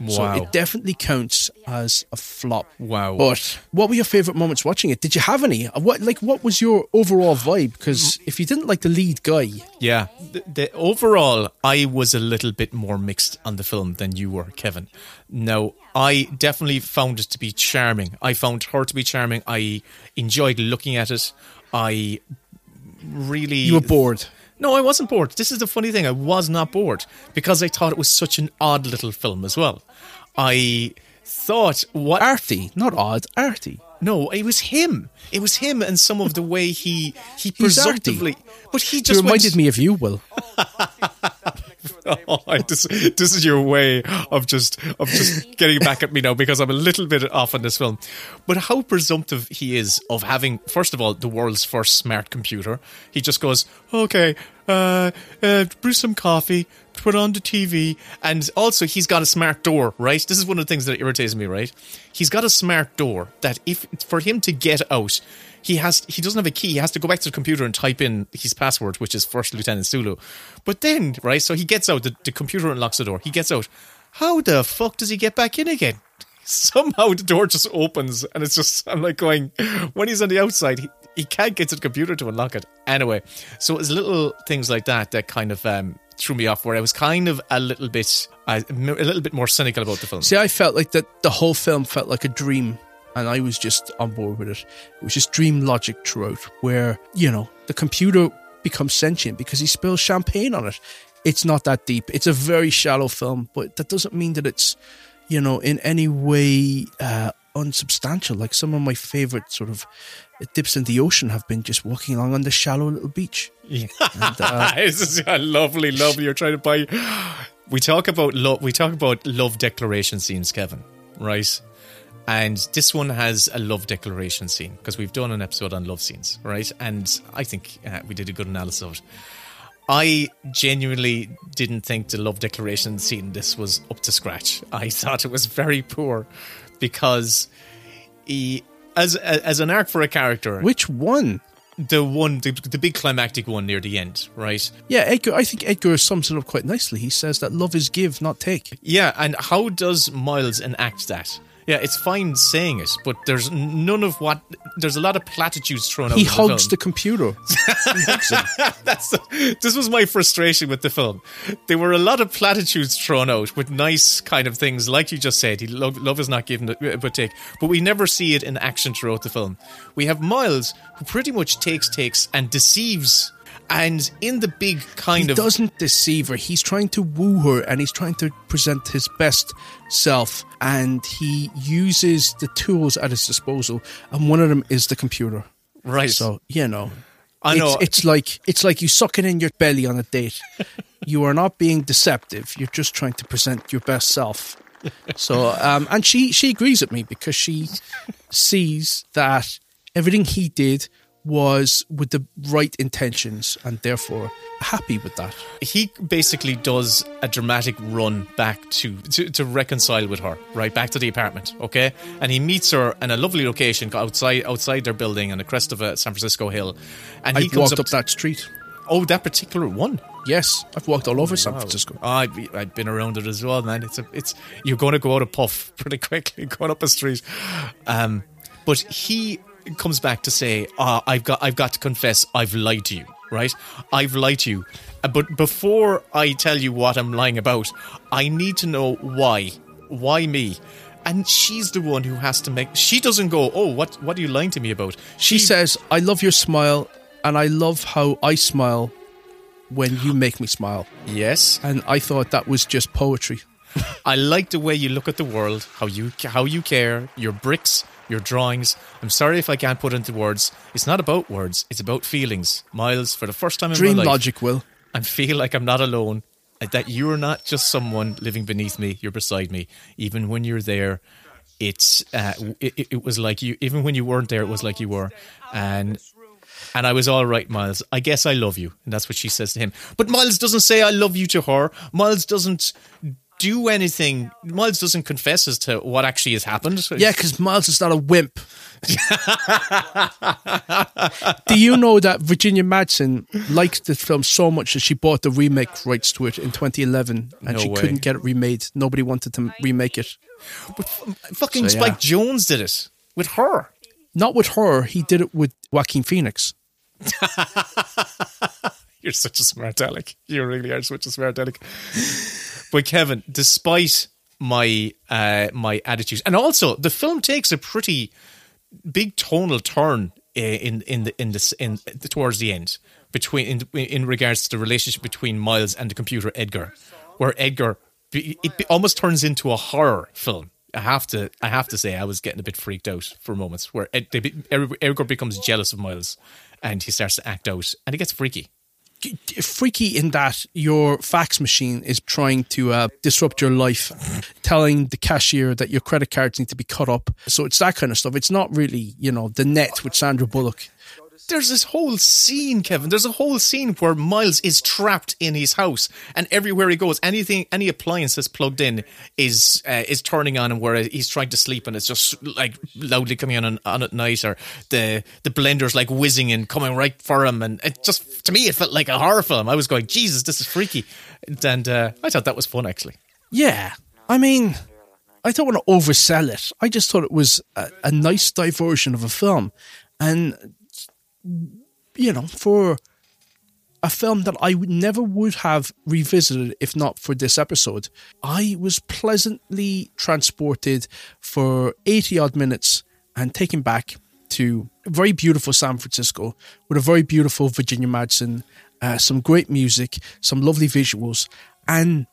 So it definitely counts as a flop. Wow. But what were your favorite moments watching it? Did you have any? Uh, What like what was your overall vibe? Because if you didn't like the lead guy, Yeah. The, the overall, I was a little bit more mixed on the film than you were, Kevin. Now, I definitely found it to be charming. I found her to be charming. I enjoyed looking at it. I really you were bored. No, I wasn't bored. This is the funny thing. I was not bored because I thought it was such an odd little film as well. I thought what Arty, not odd, arty. no, it was him. It was him and some of the way he he presumptively. But he just reminded went, me of you, Will. [laughs] [laughs] Oh, this is your way of just of just getting back at me now because I'm a little bit off on this film. But how presumptive he is of having, first of all, the world's first smart computer. He just goes, okay, uh, uh, brew some coffee, put on the TV, and also he's got a smart door, right? This is one of the things that irritates me, right? He's got a smart door that if for him to get out, he has he doesn't have a key. He has to go back to the computer and type in his password, which is First Lieutenant Sulu. But then, right, so he gets out. The, the computer unlocks the door. He gets out. How the fuck does he get back in again? [laughs] Somehow the door just opens, and it's just I'm like going. When he's on the outside, he, he can't get to the computer to unlock it. Anyway, so it's little things like that that kind of um, threw me off. Where I was kind of a little bit uh, a little bit more cynical about the film. See, I felt like that the whole film felt like a dream, and I was just on board with it. It was just dream logic throughout, where you know the computer becomes sentient because he spills champagne on it. It's not that deep. It's a very shallow film, but that doesn't mean that it's you know in any way uh, unsubstantial. Like some of my favorite sort of dips in the ocean have been just walking along on the shallow little beach. And, uh, [laughs] this is lovely, lovely. You're trying to buy. We talk about love. We talk about love declaration scenes, Kevin. Right, and this one has a love declaration scene because we've done an episode on love scenes, right? And I think uh, we did a good analysis of it. I genuinely didn't think the love declaration scene this was up to scratch. I [laughs] thought it was very poor because he, as as an arc for a character, which one? the one, the, the big climactic one near the end, right? Yeah, Edgar. I think Edgar sums it up quite nicely. He says that love is give, not take. Yeah, and how does Miles enact that? Yeah, it's fine saying it, but there's none of what. There's a lot of platitudes thrown out. He hugs the, the computer. [laughs] That's this was my frustration with the film. There were a lot of platitudes thrown out with nice kind of things, like you just said. He, love, love is not given uh, but take, but we never see it in action throughout the film. We have Miles who pretty much takes takes and deceives. And in the big kind of he of doesn't deceive her. He's trying to woo her and he's trying to present his best self. And he uses the tools at his disposal. And one of them is the computer. right, So, you know. I know. It's, it's like it's like you sucking in your belly on a date. [laughs] you are not being deceptive. You're just trying to present your best self. So, um, and she she agrees with me because she sees that everything he did was with the right intentions and therefore happy with that. he basically does a dramatic run back to, to to reconcile with her, right back to the apartment, okay? And he meets her in a lovely location outside outside their building on the crest of a San Francisco hill. And he I've comes walked up, that street. Oh, that particular one. Yes, I've walked all over San Francisco. Oh, I've, I've been around it as well, man. It's a, it's you're going to go out a puff [laughs] pretty quickly going up a street. Um, but he comes back to say, "Ah, I've got, I've got to confess, I've lied to you, right? I've lied to you. Uh, But before I tell you what I'm lying about, I need to know why. Why me?" And she's the one who has to make. She doesn't go, "Oh, what, what are you lying to me about?" She says, I love your smile and I love how I smile when you make me smile. "Yes." And I thought that was just poetry. [laughs] I like the way you look at the world, how you how you care, your bricks, your drawings. I'm sorry if I can't put into words. It's not about words. It's about feelings. Miles, for the first time in Dream my life, logic, Will. and feel like I'm not alone. That you're not just someone living beneath me. You're beside me, even when you're there. it's uh, it, it was like you even when you weren't there, it was like you were, and and I was all right, Miles. I guess I love you, and that's what she says to him. But Miles doesn't say I love you to her. Miles doesn't do anything. Miles doesn't confess as to what actually has happened. Yeah, because Miles is not a wimp. Do you know that Virginia Madsen liked the film so much that she bought the remake rights to it in 2011 and No she way. couldn't get it remade? Nobody wanted to remake it. but fucking So, yeah. Spike Jonze did it with her. Not with her, he did it with Joaquin Phoenix. [laughs] You're such a smart aleck. You really are such a smart aleck. But Kevin, despite my uh, my attitudes, and also the film takes a pretty big tonal turn uh, in in the in this in towards the end between in, in regards to the relationship between Miles and the computer Edgar, where Edgar it almost turns into a horror film. I have to I have to say I was getting a bit freaked out for moments where Ed, they, Edgar becomes jealous of Miles and he starts to act out and it gets freaky. Freaky in that your fax machine is trying to uh, disrupt your life, telling the cashier that your credit cards need to be cut up. So it's that kind of stuff. It's not really, you know, the net with Sandra Bullock. There's this whole scene, Kevin. There's a whole scene where Miles is trapped in his house, and everywhere he goes, anything, any appliance that's plugged in is uh, is turning on, and where he's trying to sleep, and it's just like loudly coming on on at night, or the the blender's like whizzing and coming right for him, and it just to me it felt like a horror film. I was going, Jesus, this is freaky, and uh, I thought that was fun actually. Yeah. I mean, I don't want to oversell it. I just thought it was a, a nice diversion of a film. And, you know, for a film that I never would have revisited if not for this episode, I was pleasantly transported for 80 odd minutes and taken back to a very beautiful San Francisco with a very beautiful Virginia Madsen, uh, some great music, some lovely visuals, and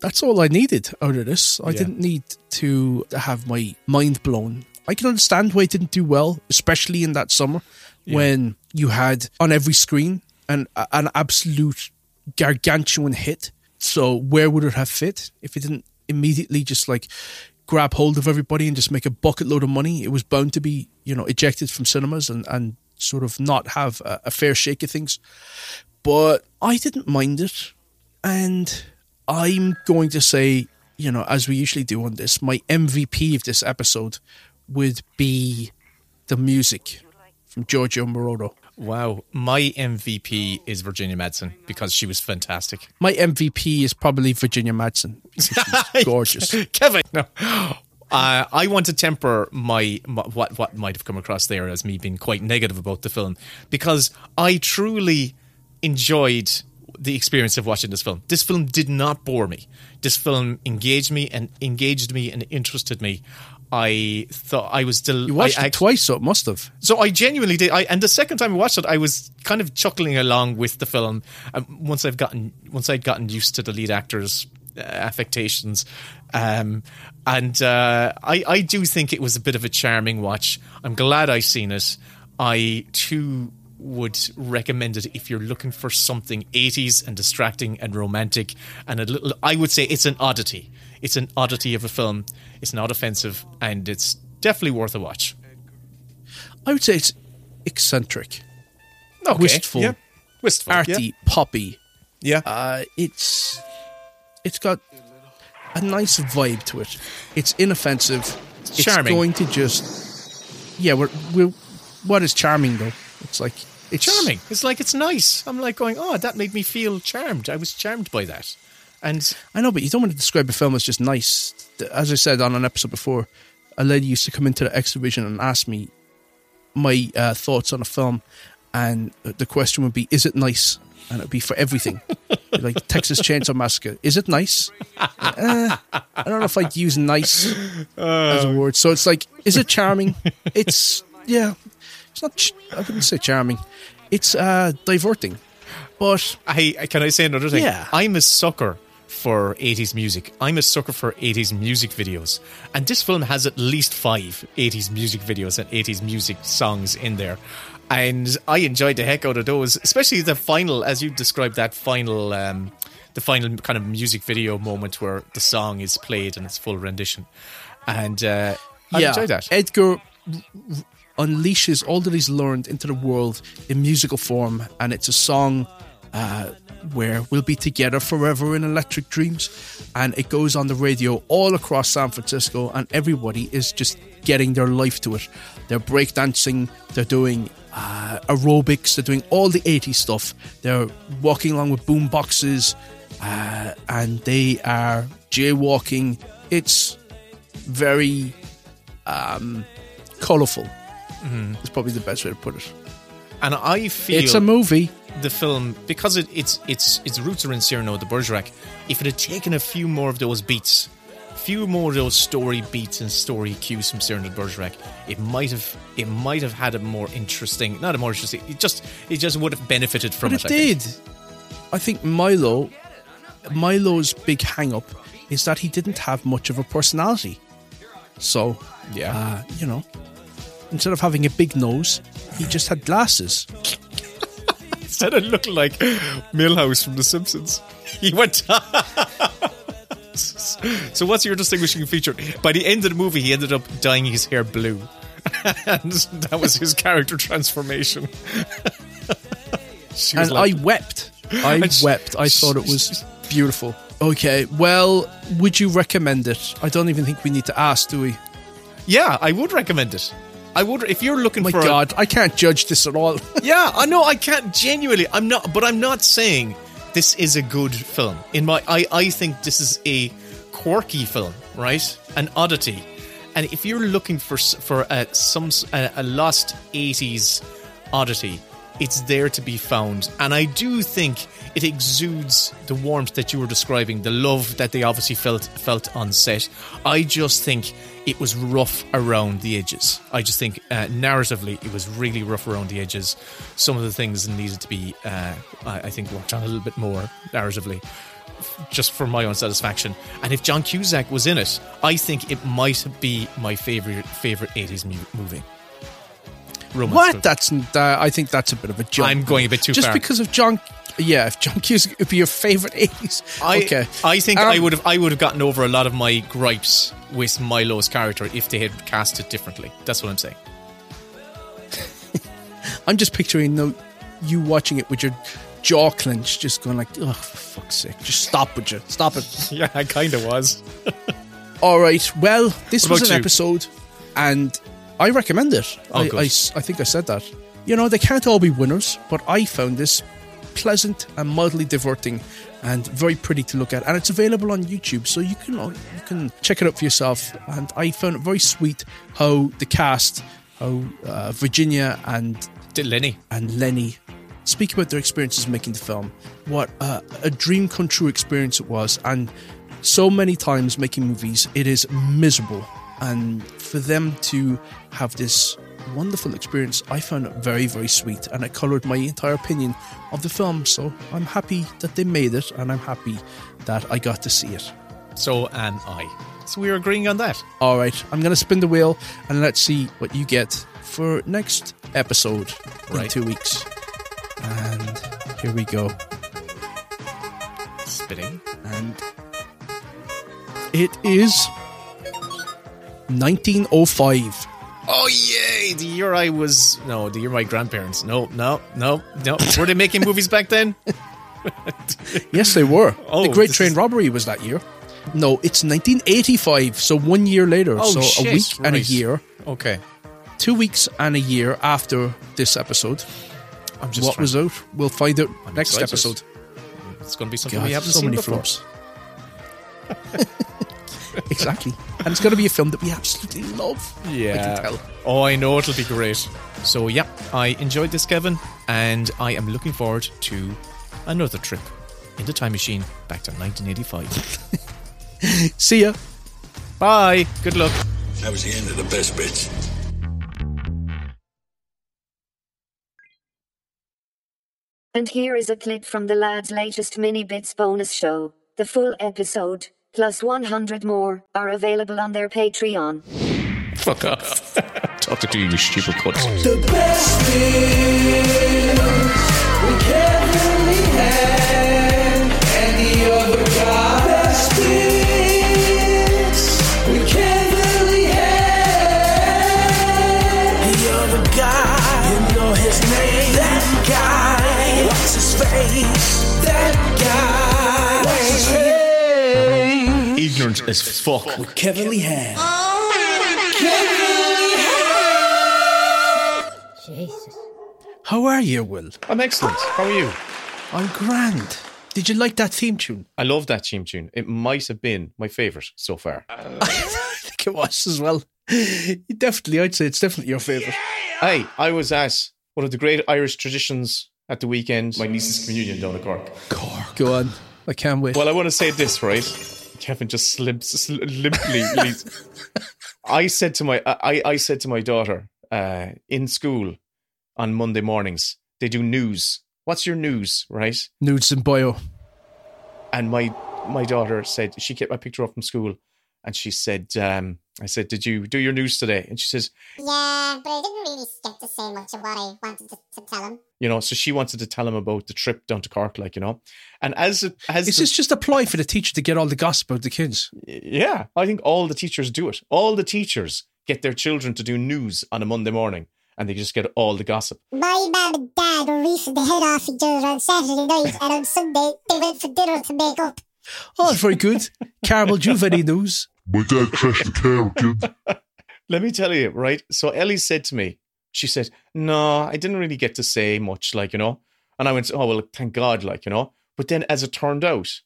that's all I needed out of this. I Yeah. didn't need to have my mind blown. I can understand why it didn't do well, especially in that summer when you had on every screen an an absolute gargantuan hit. So where would it have fit if it didn't immediately just like grab hold of everybody and just make a bucket load of money? It was bound to be you know ejected from cinemas and and sort of not have a, a fair shake of things. But I didn't mind it, and I'm going to say, you know, as we usually do on this, my MVP of this episode would be the music from Giorgio Moroder. Wow, my MVP is Virginia Madsen because she was fantastic. My MVP is probably Virginia Madsen. She's [laughs] gorgeous. [laughs] Kevin, no. Uh, I want to temper my, my what what might have come across there as me being quite negative about the film because I truly enjoyed the experience of watching this film. This film did not bore me. This film engaged me and engaged me and interested me. I thought I was del- You watched I it twice, so it must have. so I genuinely did. I, and the second time I watched it, I was kind of chuckling along with the film. Um, once I've gotten, once I'd gotten used to the lead actor's uh, affectations, um, and uh, I, I do think it was a bit of a charming watch. I'm glad I seen it. I too would recommend it if you're looking for something 80s and distracting and romantic and a little. I would say it's an oddity. It's an oddity of a film. It's not offensive, and it's definitely worth a watch. I would say it's eccentric, Okay. wistful, Yeah. Wistful. arty, Yeah. poppy. Yeah. Uh, it's it's got a nice vibe to it. It's inoffensive. It's charming. going to just yeah. We're, we're what is charming though? It's like it's charming. It's like it's nice. I'm like going, oh, that made me feel charmed. I was charmed by that. And I know, but you don't want to describe a film as just nice. As I said on an episode before, a lady used to come into the exhibition and ask me my uh, thoughts on a film, and the question would be, "Is it nice?" And it'd be for everything, [laughs] like Texas Chainsaw Massacre. Is it nice? Uh, [laughs] I don't know if I'd use "nice" as a word. So it's like, is it charming? [laughs] It's yeah. It's not. ch- I wouldn't say charming. It's uh, diverting, but I, I can I say another thing? Yeah. I'm a sucker for 80s music. I'm a sucker for 80s music videos. And this film has at least five 80s music videos and 80s music songs in there. And I enjoyed the heck out of those, especially the final, as you described, that final, um, the final kind of music video moment where the song is played in its full rendition. and uh, I yeah, enjoyed that. Edgar unleashes all that he's learned into the world in musical form, and it's a song uh, where we'll be together forever in electric dreams. And it goes on the radio all across San Francisco, and everybody is just getting their life to it. They're breakdancing, they're doing uh, aerobics, they're doing all the 80s stuff. They're walking along with boom boxes, uh, and they are jaywalking. It's very um, colourful. It's probably the best way to put it. and I feel It's a movie. The film because it, it's its its roots are in Cyrano de Bergerac. If it had taken a few more of those beats, a few more of those story beats and story cues from Cyrano de Bergerac, it might have it might have had a more interesting, not a more interesting. It just it just would have benefited from But it. it I think. did. I think Milo, Milo's big hang up is that he didn't have much of a personality. So, Yeah. uh, you know, instead of having a big nose, he just had glasses. Instead of looking like Milhouse from The Simpsons, he went. [laughs] so, what's your distinguishing feature? By the end of the movie, he ended up dyeing his hair blue, [laughs] and that was his character transformation. And like- I wept. I [laughs] she- wept. I thought it was beautiful. Okay, well, would you recommend it? I don't even think we need to ask, do we? yeah, I would recommend it. I would if you're looking My for. God, I can't judge this at all. [laughs] yeah, I know I can't genuinely. I'm not, but I'm not saying this is a good film. In my, I, I think this is a quirky film, right? An oddity. And if you're looking for for a, some a, a lost '80s oddity, it's there to be found. And I do think it exudes the warmth that you were describing, the love that they obviously felt felt on set. I just think it was rough around the edges. I just think uh, narratively it was really rough around the edges. Some of the things needed to be, uh, I, I think, worked on a little bit more narratively, just for my own satisfaction. And if John Cusack was in it, I think it might be my favorite favorite eighties mu- movie. Romance What? movie. That's that, I think that's a bit of a jump. I'm going a bit too Just far. Just because of John. Yeah, if John Cusack would be your favorite eighties. I, okay, I think Um, I would have I would have gotten over a lot of my gripes with Milo's character if they had cast it differently. That's what I'm saying. [laughs] I'm just picturing no, you watching it with your jaw clenched, just going like, "Oh, for fuck's sake, just stop with you, stop it." [laughs] Yeah, I kind of was. [laughs] All right, well, this was an you? episode, and I recommend it. Oh, I. I I think I said that. You know, they can't all be winners, but I found this pleasant and mildly diverting and very pretty to look at, and it's available on YouTube, so you can you can check it out for yourself. And I found it very sweet how the cast, how uh, Virginia and Did Lenny? and Lenny speak about their experiences making the film. What uh, a dream come true experience it was, and so many times making movies, it is miserable. And for them to have this wonderful experience, I found it very, very sweet, and it coloured my entire opinion of the film. So I'm happy that they made it, and I'm happy that I got to see it. So am I. So we're agreeing on that. All right, I'm going to spin the wheel, and let's see what you get for next episode in two weeks. And here we go. Spinning. and it is 1905. Oh yay! The year I was no, the year my grandparents. No, no, no, no. Were they making movies back then? [laughs] Yes, they were. Oh, the Great Train is- Robbery was that year. No, it's 1985, so one year later. Oh so shit! a week and a year. Okay. Two weeks and a year after this episode. I'm just what trying- was out? We'll find out I'm next excited. episode. It's going to be something God, we haven't so seen many before. flops. [laughs] [laughs] exactly. And it's going to be a film that we absolutely love. Yeah. I can tell. Oh, I know it'll be great. So, yeah, I enjoyed this, Kevin, and I am looking forward to another trip in the time machine back to 1985. [laughs] See ya. Bye. Good luck. That was the end of the best bits. And here is a clip from the lad's latest mini bits bonus show. The full episode, plus 100 more, are available on their Patreon. Fuck off. [laughs] Talk to you, you stupid cunt. The best things Ignorant as fuck. With Kevin Lee Hand. Jesus. How are you, Will? I'm excellent. How are you? I'm grand. Did you like that theme tune? I love that theme tune. It might have been my favourite so far. [laughs] I think it was as well. Definitely, I'd say it's definitely your favourite. Hey, I was at one of the great Irish traditions at the weekend, my niece's communion down at Cork. Go on. I can't wait. Well, I want to say this, right? Kevin just slips sl- limply. leads. I said to my I, I said to my daughter uh, in school on Monday mornings they do news. What's your news, right? Nudes and bio. And my my daughter said she kept my picture up from school, and she said, um, I said, "Did you do your news today?" And she says, Yeah, but I didn't really get to say much of what I wanted to, to tell him. you know, so she wanted to tell him about the trip down to Cork, like you know, and as it as Is the- this just a ploy for the teacher to get all the gossip about the kids? Yeah, I think all the teachers do it. All the teachers get their children to do news on a Monday morning, and they just get all the gossip. My mum and dad were reefing the head off each other on Saturday night, and on Sunday they went for dinner to make up. Oh, very good. Carol, do you have news? My dad crashed the car, kid. [laughs] Let me tell you, right? So Ellie said to me, she said, "No, I didn't really get to say much, like you know." And I went, "Oh well, thank God, like you know." But then, as it turned out,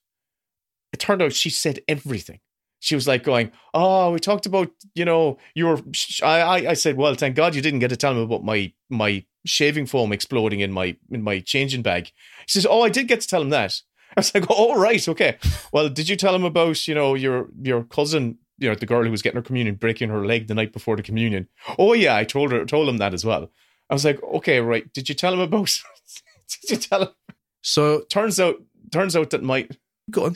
it turned out she said everything. She was like going, "Oh, we talked about, you know, your." I, I, I said, "Well, thank God you didn't get to tell me about my my shaving foam exploding in my in my changing bag." She says, "Oh, I did get to tell him that." [laughs] I was like, "Oh, right, okay." Well, did you tell him about, you know, your your cousin, you know, the girl who was getting her communion breaking her leg the night before the communion? Oh yeah, I told her told him that as well. I was like, "Okay, right. Did you tell him about [laughs] Did you tell him?" So turns out turns out that my [laughs] go on.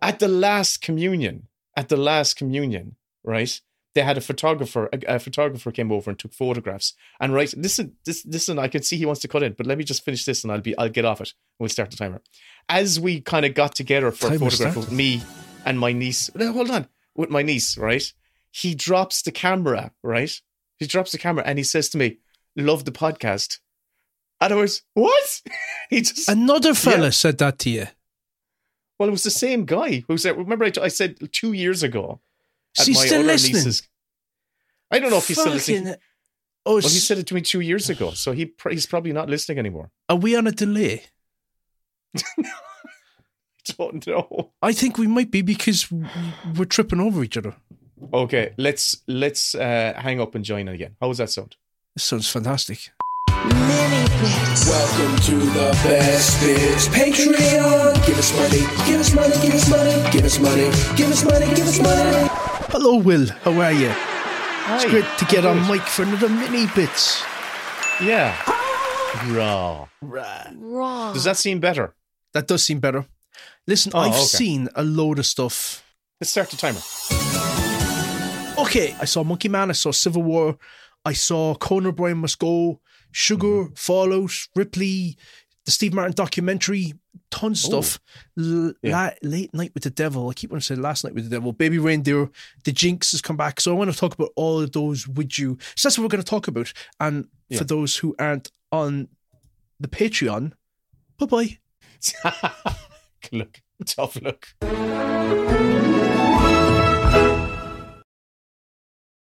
at the last communion, at the last communion, right? They had a photographer. A, a photographer came over and took photographs. And right, listen, this, listen. I can see he wants to cut in, but let me just finish this, and I'll be, I'll get off it. and We'll start the timer. As we kind of got together for a photograph with me and my niece. No, hold on, with my niece, right? He drops the camera, right? He drops the camera and he says to me, "Love the podcast." And I was, what? [laughs] he just Another fella Yeah. said that to you. Well, it was the same guy who said. Remember, I, t- I said two years ago. Is he still listening? I don't know if he's still listening. Oh, Well, he said it to me two years ago, so he pr- he's probably not listening anymore. are we on a delay? [laughs] I don't know. I think we might be because we're tripping over each other. Okay, let's let's uh, hang up and join in again. How does that sound? This sounds fantastic. Welcome to the best bits Patreon. Give us money, give us money, give us money, give us money, give us money, give us money. Hello, Will. How are you? It's Hi, great to get on mic for another mini bits. Yeah. Raw. Raw. Does that seem better? That does seem better. Listen, Oh, I've okay. seen a load of stuff. Let's start the timer. Okay, I saw Monkey Man, I saw Civil War, I saw Conan O'Brien Must Go, Sugar, Mm-hmm. Fallout, Ripley, the Steve Martin documentary, tons of stuff. L- Yeah. la- late Night with the Devil, I keep wanting to say Last Night with the Devil, Baby Reindeer, The Jinx has come back. So I want to talk about all of those with you. So that's what we're going to talk about. And Yeah. for those who aren't on the Patreon, bye bye. look, [laughs] tough look.